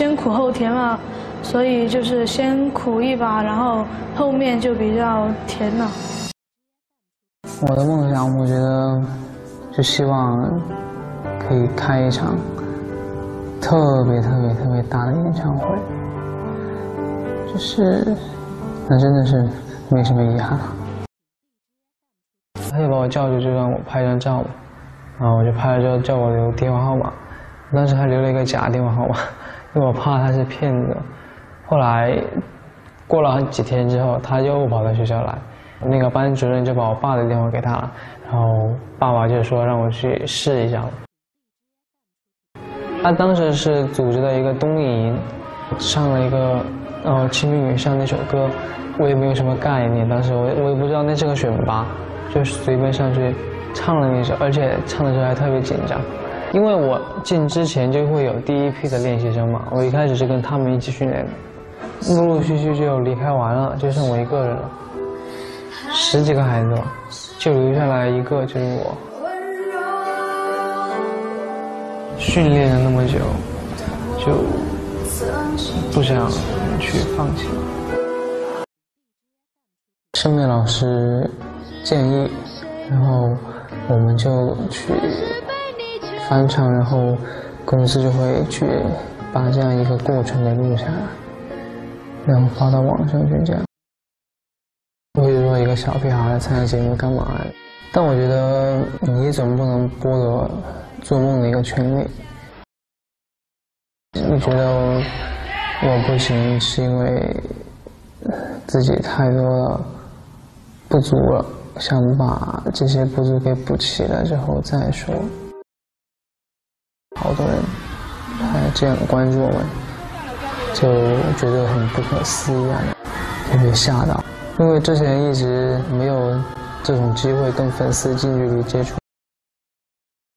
先苦后甜嘛，所以就是先苦一把，然后后面就比较甜了。我的梦想，我觉得就希望可以开一场特别特别特别大的演唱会，就是那真的是没什么遗憾了。他就把我叫去，就让我拍张照嘛，然后我就拍了之后叫我留电话号码，当时还留了一个假电话号码，因为我怕他是骗子。后来过了几天之后，他又跑到学校来。那个班主任就把我爸的电话给他了，然后爸爸就说让我去试一下。他当时是组织的一个冬令营，上了一个呃《清明雨上》那首歌，我也没有什么概念，当时我我也不知道那是个选拔，就随便上去唱了那首，而且唱的时候还特别紧张，因为我进之前就会有第一批的练习生嘛，我一开始是跟他们一起训练的，陆陆续续就离开完了，就剩我一个人了。十几个孩子，就留下来一个，就是我。训练了那么久，就不想去放弃。声乐老师建议，然后我们就去翻唱，然后公司就会去把这样一个过程给录下来，然后发到网上去这样。或者说一个小屁孩来参加节目干嘛？但我觉得你总不能剥夺做梦的一个权利。你觉得我不行，是因为自己太多的不足了，想把这些不足给补齐了之后再说。好多人还这样关注我们，就觉得很不可思议啊，就被吓到。因为之前一直没有这种机会跟粉丝近距离接触。